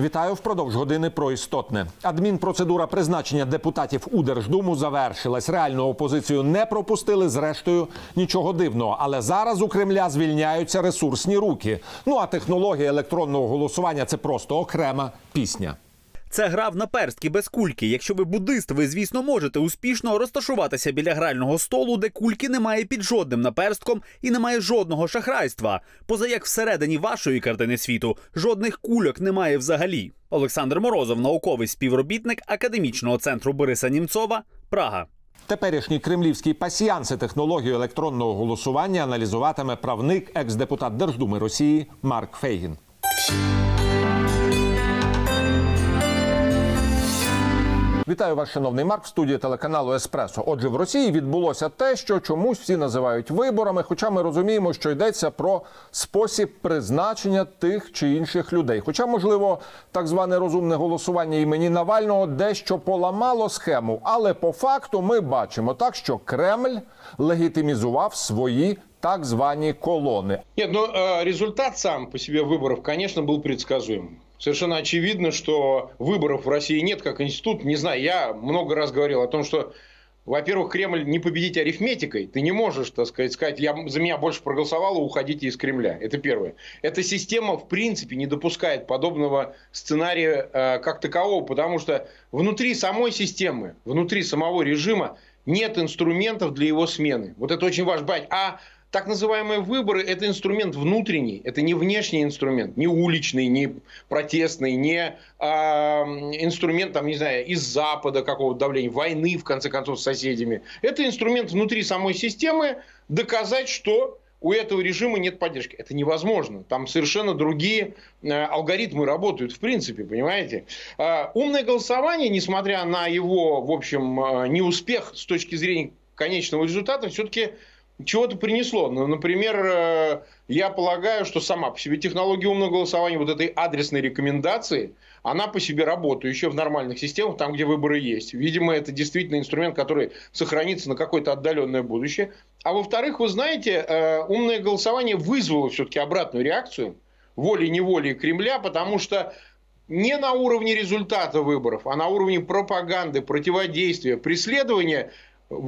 Вітаю впродовж години про істотне. Адмінпроцедура призначення депутатів у Держдуму завершилась. Реальну опозицію не пропустили. Зрештою, нічого дивного. Але зараз у Кремля звільняються ресурсні руки. Ну а технологія електронного голосування це просто окрема пісня. Це гра в наперстки без кульки. Якщо ви буддист, ви звісно можете успішно розташуватися біля грального столу, де кульки немає під жодним наперстком і немає жодного шахрайства. Поза як всередині вашої картини світу жодних кульок немає взагалі. Олександр Морозов, науковий співробітник академічного центру Бориса Німцова, Прага. Теперішній кремлівський пасіянси технологію електронного голосування аналізуватиме правник, екс-депутат Держдуми Росії Марк Фейгін. Вітаю вас, шановний Марк, в студії телеканалу Еспресо. Отже, в Росії відбулося те, що чомусь всі називають виборами. Хоча ми розуміємо, що йдеться про спосіб призначення тих чи інших людей. Хоча, можливо, так зване розумне голосування імені Навального дещо поламало схему, але по факту ми бачимо так, що Кремль легітимізував свої так звані колони. Нет, ну э, результат сам по себе выборов, конечно, был предсказуем. Совершенно очевидно, что выборов в России нет как институт. Не знаю, я много раз говорил о том, что, во-первых, Кремль не победить арифметикой. Ты не можешь, так сказать, сказать, я, за меня больше проголосовало, уходите из Кремля. Это первое. Эта система, в принципе, не допускает подобного сценария э, как такового, потому что внутри самой системы, внутри самого режима нет инструментов для его смены. Вот это очень важно. А так называемые выборы – это инструмент внутренний, это не внешний инструмент, не уличный, не протестный, не э, инструмент, там, не знаю, из Запада какого-то давления, войны, в конце концов, с соседями. Это инструмент внутри самой системы доказать, что у этого режима нет поддержки. Это невозможно. Там совершенно другие э, алгоритмы работают, в принципе, понимаете. Э, умное голосование, несмотря на его, в общем, э, неуспех с точки зрения конечного результата, все-таки чего-то принесло. Ну, например, э, я полагаю, что сама по себе технология умного голосования, вот этой адресной рекомендации, она по себе работающая в нормальных системах, там, где выборы есть. Видимо, это действительно инструмент, который сохранится на какое-то отдаленное будущее. А во-вторых, вы знаете, э, умное голосование вызвало все-таки обратную реакцию волей-неволей Кремля, потому что не на уровне результата выборов, а на уровне пропаганды, противодействия, преследования –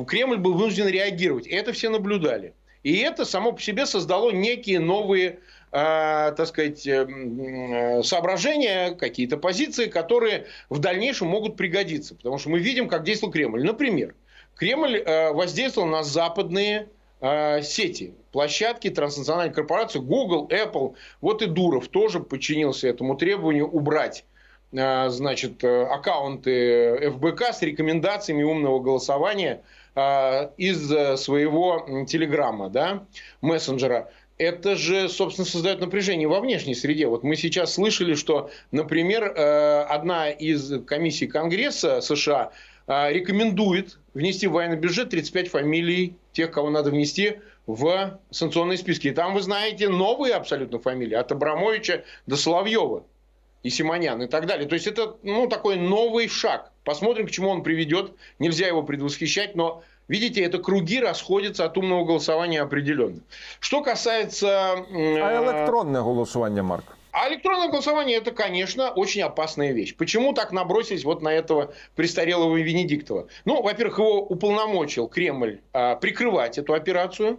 Кремль был вынужден реагировать. Это все наблюдали. И это само по себе создало некие новые, э, так сказать, э, соображения, какие-то позиции, которые в дальнейшем могут пригодиться. Потому что мы видим, как действовал Кремль. Например, Кремль э, воздействовал на западные э, сети, площадки транснациональной корпорации Google, Apple. Вот и Дуров тоже подчинился этому требованию убрать Э, значит, э, аккаунты ФБК с рекомендациями умного голосования э, из своего телеграмма, да, мессенджера. Это же, собственно, создает напряжение во внешней среде. Вот мы сейчас слышали, что, например, одна из комиссий Конгресса США рекомендует внести в военный бюджет 35 фамилий тех, кого надо внести в санкционные списки. И там, вы знаете, новые абсолютно фамилии, от Абрамовича до Соловьева и Симонян и так далее. То есть это ну, такой новый шаг. Посмотрим, к чему он приведет. Нельзя его предвосхищать, но видите, это круги расходятся от умного голосования определенно. Что касается... А электронное голосование, Марк? А электронное голосование это, конечно, очень опасная вещь. Почему так набросились вот на этого престарелого Венедиктова? Ну, во-первых, его уполномочил Кремль а, прикрывать эту операцию.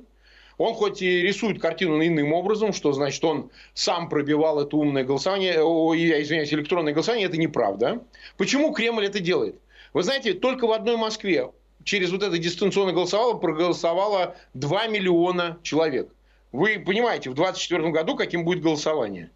Он хоть и рисует картину иным образом, что значит он сам пробивал это умное голосование, о, я извиняюсь, электронное голосование, это неправда. Почему Кремль это делает? Вы знаете, только в одной Москве через вот это дистанционное голосовало проголосовало 2 миллиона человек. Вы понимаете, в 2024 году каким будет голосование?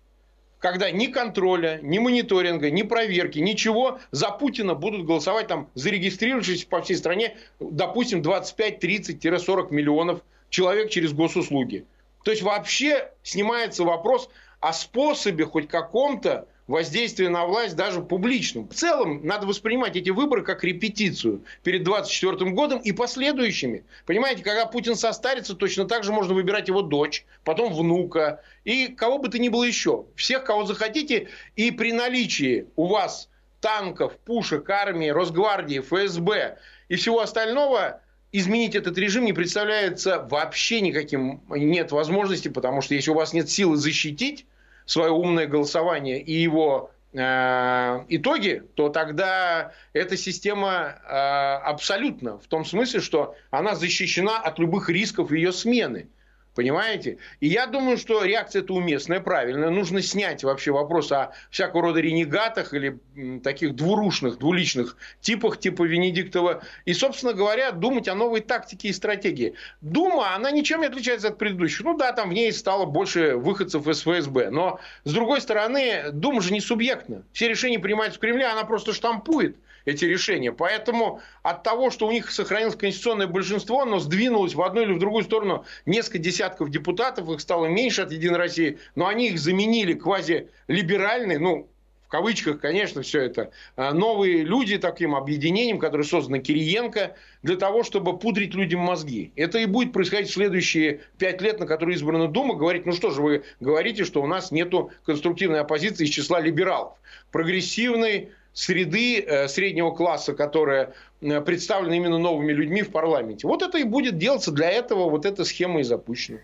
когда ни контроля, ни мониторинга, ни проверки, ничего за Путина будут голосовать там зарегистрировавшись по всей стране, допустим, 25-30-40 миллионов человек через госуслуги. То есть вообще снимается вопрос о способе хоть каком-то воздействия на власть даже публичном. В целом надо воспринимать эти выборы как репетицию перед 24 годом и последующими. Понимаете, когда Путин состарится, точно так же можно выбирать его дочь, потом внука и кого бы то ни было еще. Всех, кого захотите. И при наличии у вас танков, пушек, армии, Росгвардии, ФСБ и всего остального, изменить этот режим не представляется вообще никаким, нет возможности, потому что если у вас нет силы защитить свое умное голосование и его э, итоги, то тогда эта система э, абсолютно в том смысле, что она защищена от любых рисков ее смены. Понимаете? И я думаю, что реакция это уместная, правильная. Нужно снять вообще вопрос о всякого рода ренегатах или таких двурушных, двуличных типах, типа Венедиктова. И, собственно говоря, думать о новой тактике и стратегии. Дума, она ничем не отличается от предыдущих. Ну да, там в ней стало больше выходцев из ФСБ. Но, с другой стороны, Дума же не субъектна. Все решения принимаются в Кремле, она просто штампует эти решения. Поэтому от того, что у них сохранилось конституционное большинство, но сдвинулось в одну или в другую сторону несколько десятков депутатов, их стало меньше от «Единой России», но они их заменили квазилиберальной, ну, в кавычках, конечно, все это, а, новые люди таким объединением, которое создано Кириенко, для того, чтобы пудрить людям мозги. Это и будет происходить в следующие пять лет, на которые избрана Дума, говорить, ну что же вы говорите, что у нас нету конструктивной оппозиции из числа либералов. Прогрессивной, среды э, среднего класса, которая э, представлена именно новыми людьми в парламенте. Вот это и будет делаться для этого, вот эта схема і запущена.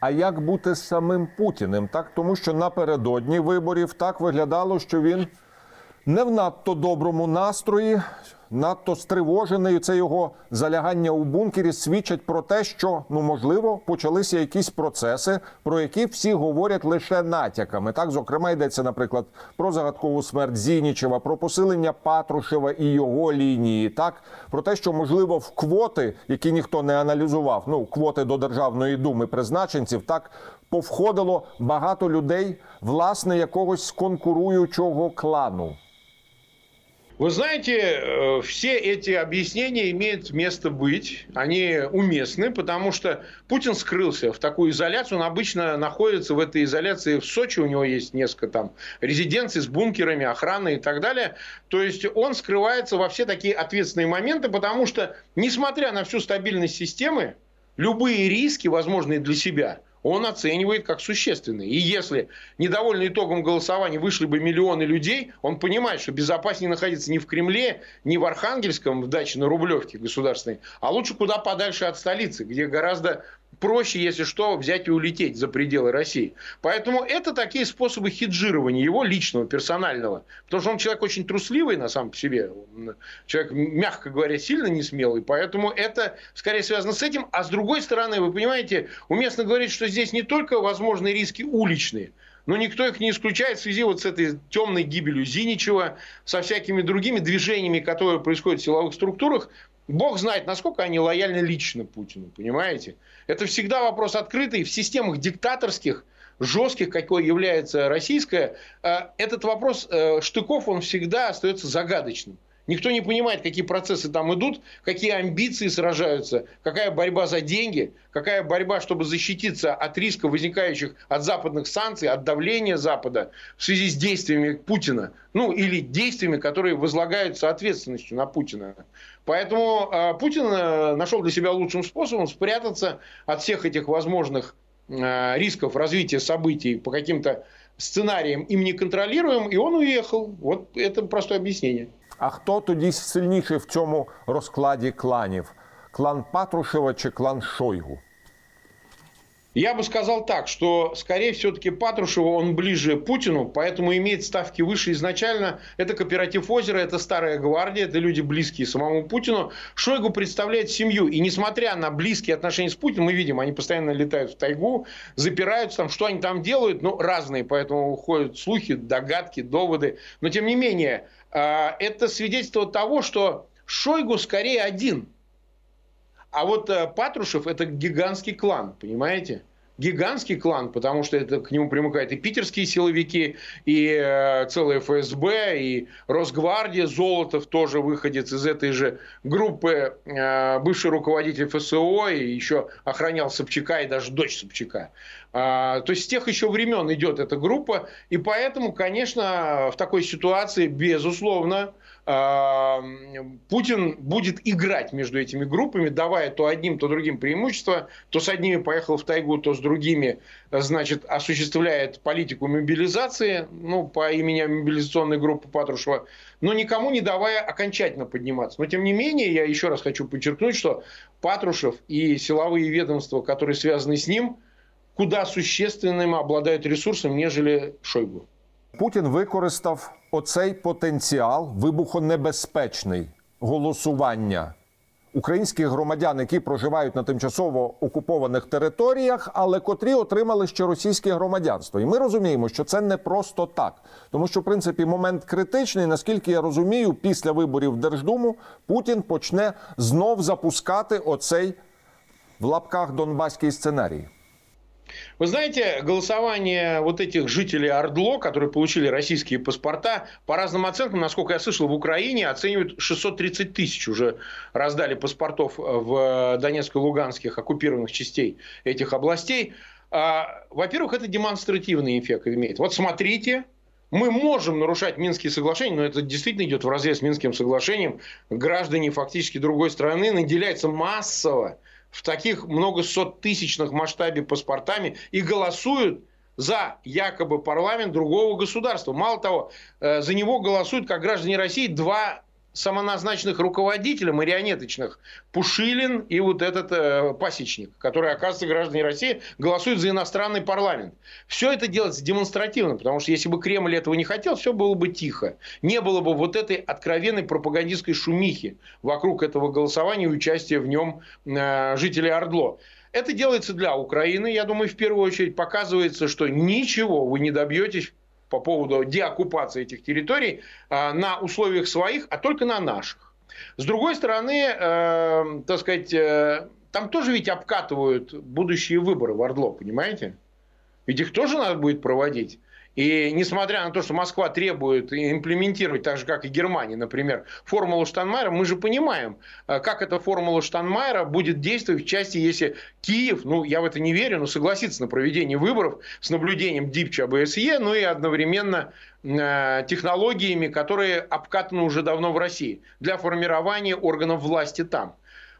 А як бути з самим Путіним? Так, тому що напередодні виборів так виглядало, що він не в надто доброму настрої, надто стривожений. Це його залягання у бункері свідчать про те, що ну можливо почалися якісь процеси, про які всі говорять лише натяками. Так, зокрема, йдеться, наприклад, про загадкову смерть Зінічева, про посилення Патрушева і його лінії. Так, про те, що можливо в квоти, які ніхто не аналізував, ну квоти до державної думи призначенців, так повходило багато людей, власне, якогось конкуруючого клану. Вы знаете, э, все эти объяснения имеют место быть, они уместны, потому что Путин скрылся в такую изоляцию, он обычно находится в этой изоляции в Сочи, у него есть несколько там резиденций с бункерами, охраной и так далее. То есть он скрывается во все такие ответственные моменты, потому что, несмотря на всю стабильность системы, любые риски, возможные для себя – он оценивает как существенные. И если недовольны итогом голосования вышли бы миллионы людей, он понимает, что безопаснее находиться не в Кремле, не в Архангельском, в даче на Рублевке государственной, а лучше куда подальше от столицы, где гораздо проще, если что, взять и улететь за пределы России. Поэтому это такие способы хеджирования его личного, персонального. Потому что он человек очень трусливый на самом себе. Человек, мягко говоря, сильно не смелый. Поэтому это скорее связано с этим. А с другой стороны, вы понимаете, уместно говорить, что здесь не только возможны риски уличные, но никто их не исключает в связи вот с этой темной гибелью Зиничева, со всякими другими движениями, которые происходят в силовых структурах. Бог знает, насколько они лояльны лично Путину, понимаете? Это всегда вопрос открытый. В системах диктаторских, жестких, какой является российская, э, этот вопрос э, штыков, он всегда остается загадочным. Никто не понимает, какие процессы там идут, какие амбиции сражаются, какая борьба за деньги, какая борьба, чтобы защититься от риска, возникающих от западных санкций, от давления Запада в связи с действиями Путина. Ну, или действиями, которые возлагаются ответственностью на Путина. Поэтому э, Путин э, нашел для себя лучшим способом спрятаться от всех этих возможных э, рисков развития событий по каким-то сценариям им не контролируем, и он уехал. Вот это простое объяснение. А хто тоді сильніший в цьому розкладі кланів? Клан Патрушева чи клан Шойгу? Я бы сказал так, что, скорее все-таки Патрушева, он ближе Путину, поэтому имеет ставки выше изначально. Это кооператив озера, это старая гвардия, это люди близкие самому Путину. Шойгу представляет семью. И несмотря на близкие отношения с Путиным, мы видим, они постоянно летают в тайгу, запираются там, что они там делают, ну, разные, поэтому уходят слухи, догадки, доводы. Но, тем не менее, а, это свидетельство того, что Шойгу скорее один – а вот э, Патрушев это гигантский клан, понимаете? гигантский клан, потому что это к нему примыкают и питерские силовики, и э, целое ФСБ, и Росгвардия, Золотов тоже выходец из этой же группы, э, бывший руководитель ФСО, и еще охранял Собчака, и даже дочь Собчака. Э, то есть с тех еще времен идет эта группа, и поэтому, конечно, в такой ситуации, безусловно, Путин будет играть между этими группами, давая то одним, то другим преимущество, то с одними поехал в тайгу, то с другими, значит, осуществляет политику мобилизации, ну, по имени мобилизационной группы Патрушева, но никому не давая окончательно подниматься. Но, тем не менее, я еще раз хочу подчеркнуть, что Патрушев и силовые ведомства, которые связаны с ним, куда существенным обладают ресурсом, нежели Шойгу. Путін використав оцей потенціал вибухонебезпечний голосування українських громадян, які проживають на тимчасово окупованих територіях, але котрі отримали ще російське громадянство. І ми розуміємо, що це не просто так, тому що в принципі момент критичний. Наскільки я розумію, після виборів в Держдуму Путін почне знов запускати оцей в лапках донбаський сценарій. Вы знаете, голосование вот этих жителей Ордло, которые получили российские паспорта, по разным оценкам, насколько я слышал, в Украине оценивают 630 тысяч уже раздали паспортов в Донецкой и Луганских оккупированных частей этих областей. А, Во-первых, это демонстративный эффект имеет. Вот смотрите, мы можем нарушать Минские соглашения, но это действительно идет в разрез с Минским соглашением. Граждане фактически другой страны наделяются массово в таких многосоттысячных масштабе паспортами и голосуют за якобы парламент другого государства. Мало того, э, за него голосуют, как граждане России, два самоназначенных руководителя марионеточных Пушилин и вот этот э, пасечник, который, оказывается, граждане России голосуют за иностранный парламент. Все это делается демонстративно, потому что если бы Кремль этого не хотел, все было бы тихо. Не было бы вот этой откровенной пропагандистской шумихи вокруг этого голосования и участия в нем э, жителей Ордло. Это делается для Украины, я думаю, в первую очередь показывается, что ничего вы не добьетесь по поводу деоккупации этих территорий э, на условиях своих, а только на наших. С другой стороны, э, так сказать, э, там тоже ведь обкатывают будущие выборы в Ордло, понимаете? Ведь их тоже надо будет проводить. И несмотря на то, что Москва требует имплементировать, так же как и Германия, например, формулу Штанмайера, мы же понимаем, э, как эта формула Штанмайера будет действовать в части, если Киев, ну я в это не верю, но согласится на проведение выборов с наблюдением ДИПЧа БСЕ, ну и одновременно э, технологиями, которые обкатаны уже давно в России для формирования органов власти там.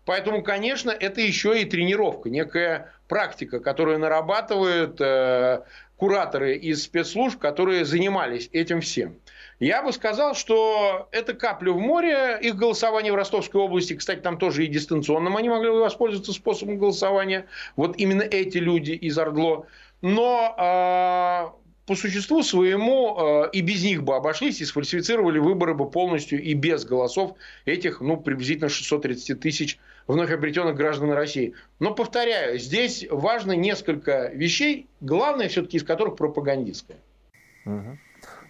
Поэтому, конечно, это еще и тренировка, некая практика, которую нарабатывают э, кураторы из спецслужб, которые занимались этим всем. Я бы сказал, что это капля в море. Их голосование в Ростовской области, кстати, там тоже и дистанционным они могли воспользоваться способом голосования. Вот именно эти люди из Ордло. Но э, по существу своему э, и без них бы обошлись и сфальсифицировали выборы бы полностью и без голосов этих, ну, приблизительно 630 тысяч вновь обретенных граждан России. Но, повторяю, здесь важно несколько вещей, главное все-таки из которых пропагандистская.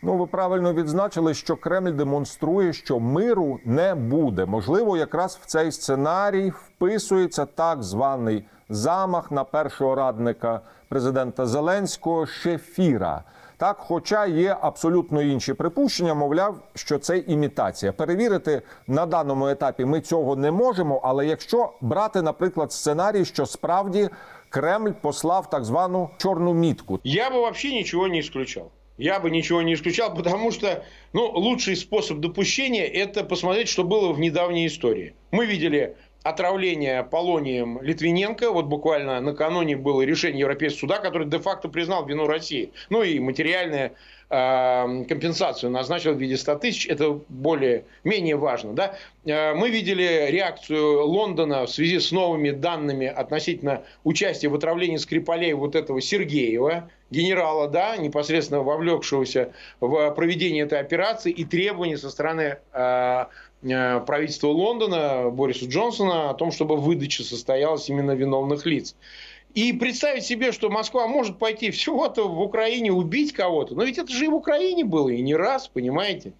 Ну, ви правильно відзначили, що Кремль демонструє, що миру не буде. Можливо, якраз в цей сценарій вписується так званий замах на першого радника президента Зеленського Шефіра. Так, хоча є абсолютно інші припущення, мовляв, що це імітація. Перевірити на даному етапі ми цього не можемо. Але якщо брати, наприклад, сценарій, що справді Кремль послав так звану чорну мітку, Я бы вообще ничего не исключал. Я бы ничего не исключал, потому что ну, лучший способ допущения – это посмотреть, что было в недавней истории. Мы видели отравление полонием Литвиненко. Вот буквально накануне было решение Европейского суда, который де-факто признал вину России. Ну и материальную э, компенсацию назначил в виде 100 тысяч. Это более-менее важно. Да? Э, мы видели реакцию Лондона в связи с новыми данными относительно участия в отравлении Скрипалей вот этого Сергеева, генерала, да, непосредственно вовлекшегося в проведение этой операции и требований со стороны э, правительства Лондона Бориса Джонсона о том, чтобы выдача состоялась именно виновных лиц. И представить себе, что Москва может пойти всего-то в Украине убить кого-то. Но ведь это же и в Украине было, и не раз, понимаете.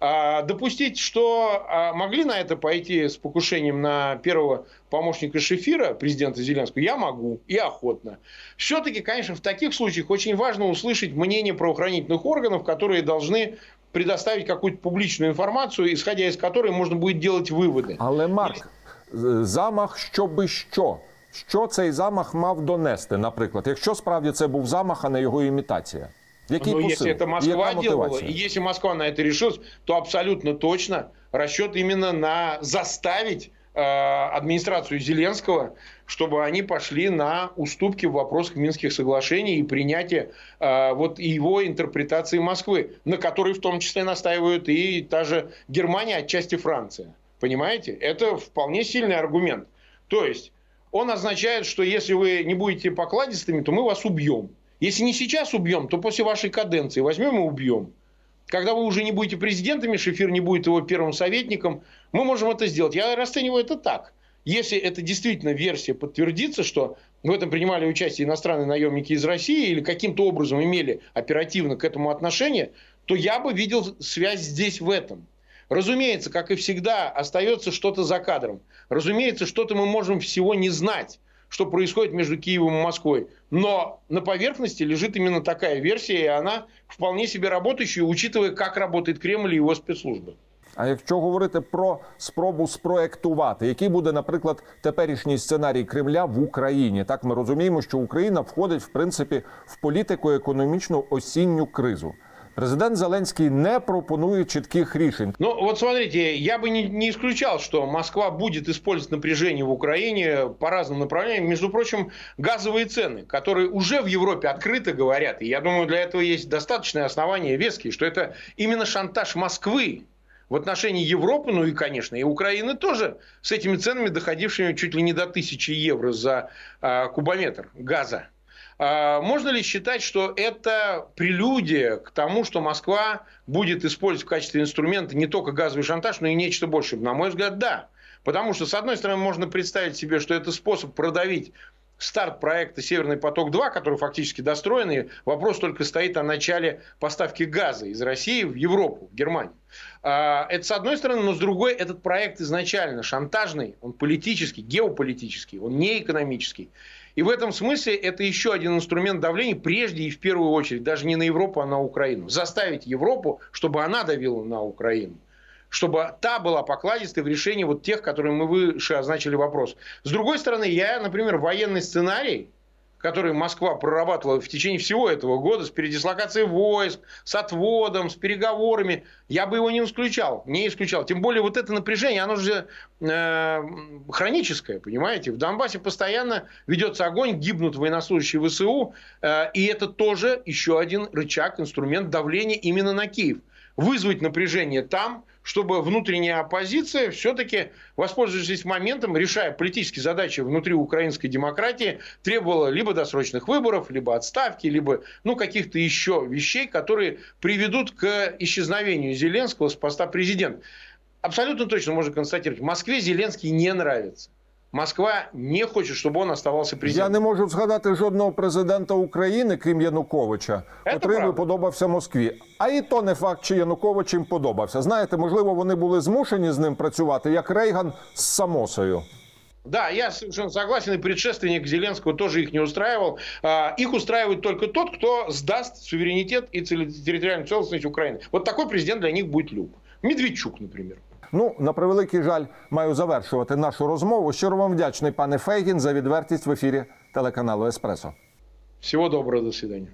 А допустить, что а, могли на это пойти с покушением на первого помощника Шефира, президента Зеленского, я могу и охотно. Все-таки, конечно, в таких случаях очень важно услышать мнение правоохранительных органов, которые должны предоставить какую-то публичную информацию, исходя из которой можно будет делать выводы. Але Марк, з- замах щоби що? Що цей замах мав донести, наприклад, якщо справді це був замах, а не його імітація? Який Но посил? если это І Москва яка делала, мотивація? и если Москва на это решилась, то абсолютно точно расчет именно на заставить э, администрацию Зеленского, чтобы они пошли на уступки в вопросах Минских соглашений и принятие э, вот его интерпретации Москвы, на которой в том числе настаивают и та же Германия, отчасти Франция. Понимаете? Это вполне сильный аргумент. То есть он означает, что если вы не будете покладистыми, то мы вас убьем. Если не сейчас убьем, то после вашей каденции возьмем и убьем. Когда вы уже не будете президентами, Шефир не будет его первым советником, мы можем это сделать. Я расцениваю это так. Если это действительно версия подтвердится, что в этом принимали участие иностранные наемники из России или каким-то образом имели оперативно к этому отношение, то я бы видел связь здесь в этом. Разумеется, как и всегда, остается что-то за кадром. Разумеется, что-то мы можем всего не знать, что происходит между Киевом и Москвой. Но на поверхности лежит именно такая версия, и она вполне себе работающая, учитывая, как работает Кремль и его спецслужбы. А якщо говорити про спробу спроектувати, який буде, наприклад, теперішній сценарій Кремля в Україні, так ми розуміємо, що Україна входить в принципі в політико-економічну осінню кризу. Президент Зеленський не пропонує чітких рішень. Ну, вот смотрите, я бы не, не исключал, что Москва будет использовать напряжение в Украине по разным направлениям. Между прочим, газовые цены, которые уже в Европе открыто говорят, и я думаю, для этого есть достаточное основание веские, что это именно шантаж Москвы в отношении Европы, ну и, конечно, и Украины тоже, с этими ценами, доходившими чуть ли не до тысячи евро за а, кубометр газа. А, Можно ли считать, что это прелюдия к тому, что Москва будет использовать в качестве инструмента не только газовый шантаж, но и нечто большее? На мой взгляд, да. Потому что, с одной стороны, можно представить себе, что это способ продавить старт проекта «Северный поток-2», который фактически достроенный. Вопрос только стоит о начале поставки газа из России в Европу, в Германию. А, Это с одной стороны, но с другой, этот проект изначально шантажный, он политический, геополитический, он не экономический. И в этом смысле это еще один инструмент давления, прежде и в первую очередь, даже не на Европу, а на Украину. Заставить Европу, чтобы она давила на Украину. Чтобы та была покладистой в решении вот тех, которые мы выше означили вопрос. С другой стороны, я, например, военный сценарий, который Москва прорабатывала в течение всего этого года с передислокацией войск, с отводом, с переговорами, я бы его не исключал. Не исключал. Тем более вот это напряжение, оно же э, хроническое, понимаете? В Донбассе постоянно ведется огонь, гибнут военнослужащие ВСУ, э, и это тоже еще один рычаг, инструмент давления именно на Киев. Вызвать напряжение там, чтобы внутренняя оппозиция все-таки, воспользовавшись моментом, решая политические задачи внутри украинской демократии, требовала либо досрочных выборов, либо отставки, либо ну, каких-то еще вещей, которые приведут к исчезновению Зеленского с поста президента. Абсолютно точно можно констатировать, в Москве Зеленский не нравится. Москва не хочет, чтобы он оставался Я не можу згадати жодного президента України, крім Януковича, котрий би подобався Москві. А і то не факт, чи Янукович їм подобався. Знаєте, можливо, вони були змушені з ним працювати, як Рейган з Самосою. Да, я совершенно согласен, и предшественник Зеленского тоже их не устраивал. А, Их устраивает только тот, кто сдаст суверенитет и территориальную целостность Украины. Вот такой президент для них будет люб. Медведчук, например. Ну, на превеликий жаль, маю завершувати нашу розмову. Щиро вам вдячний, пане Фейгін, за відвертість в ефірі телеканалу Еспресо. Всего доброго, до свидания.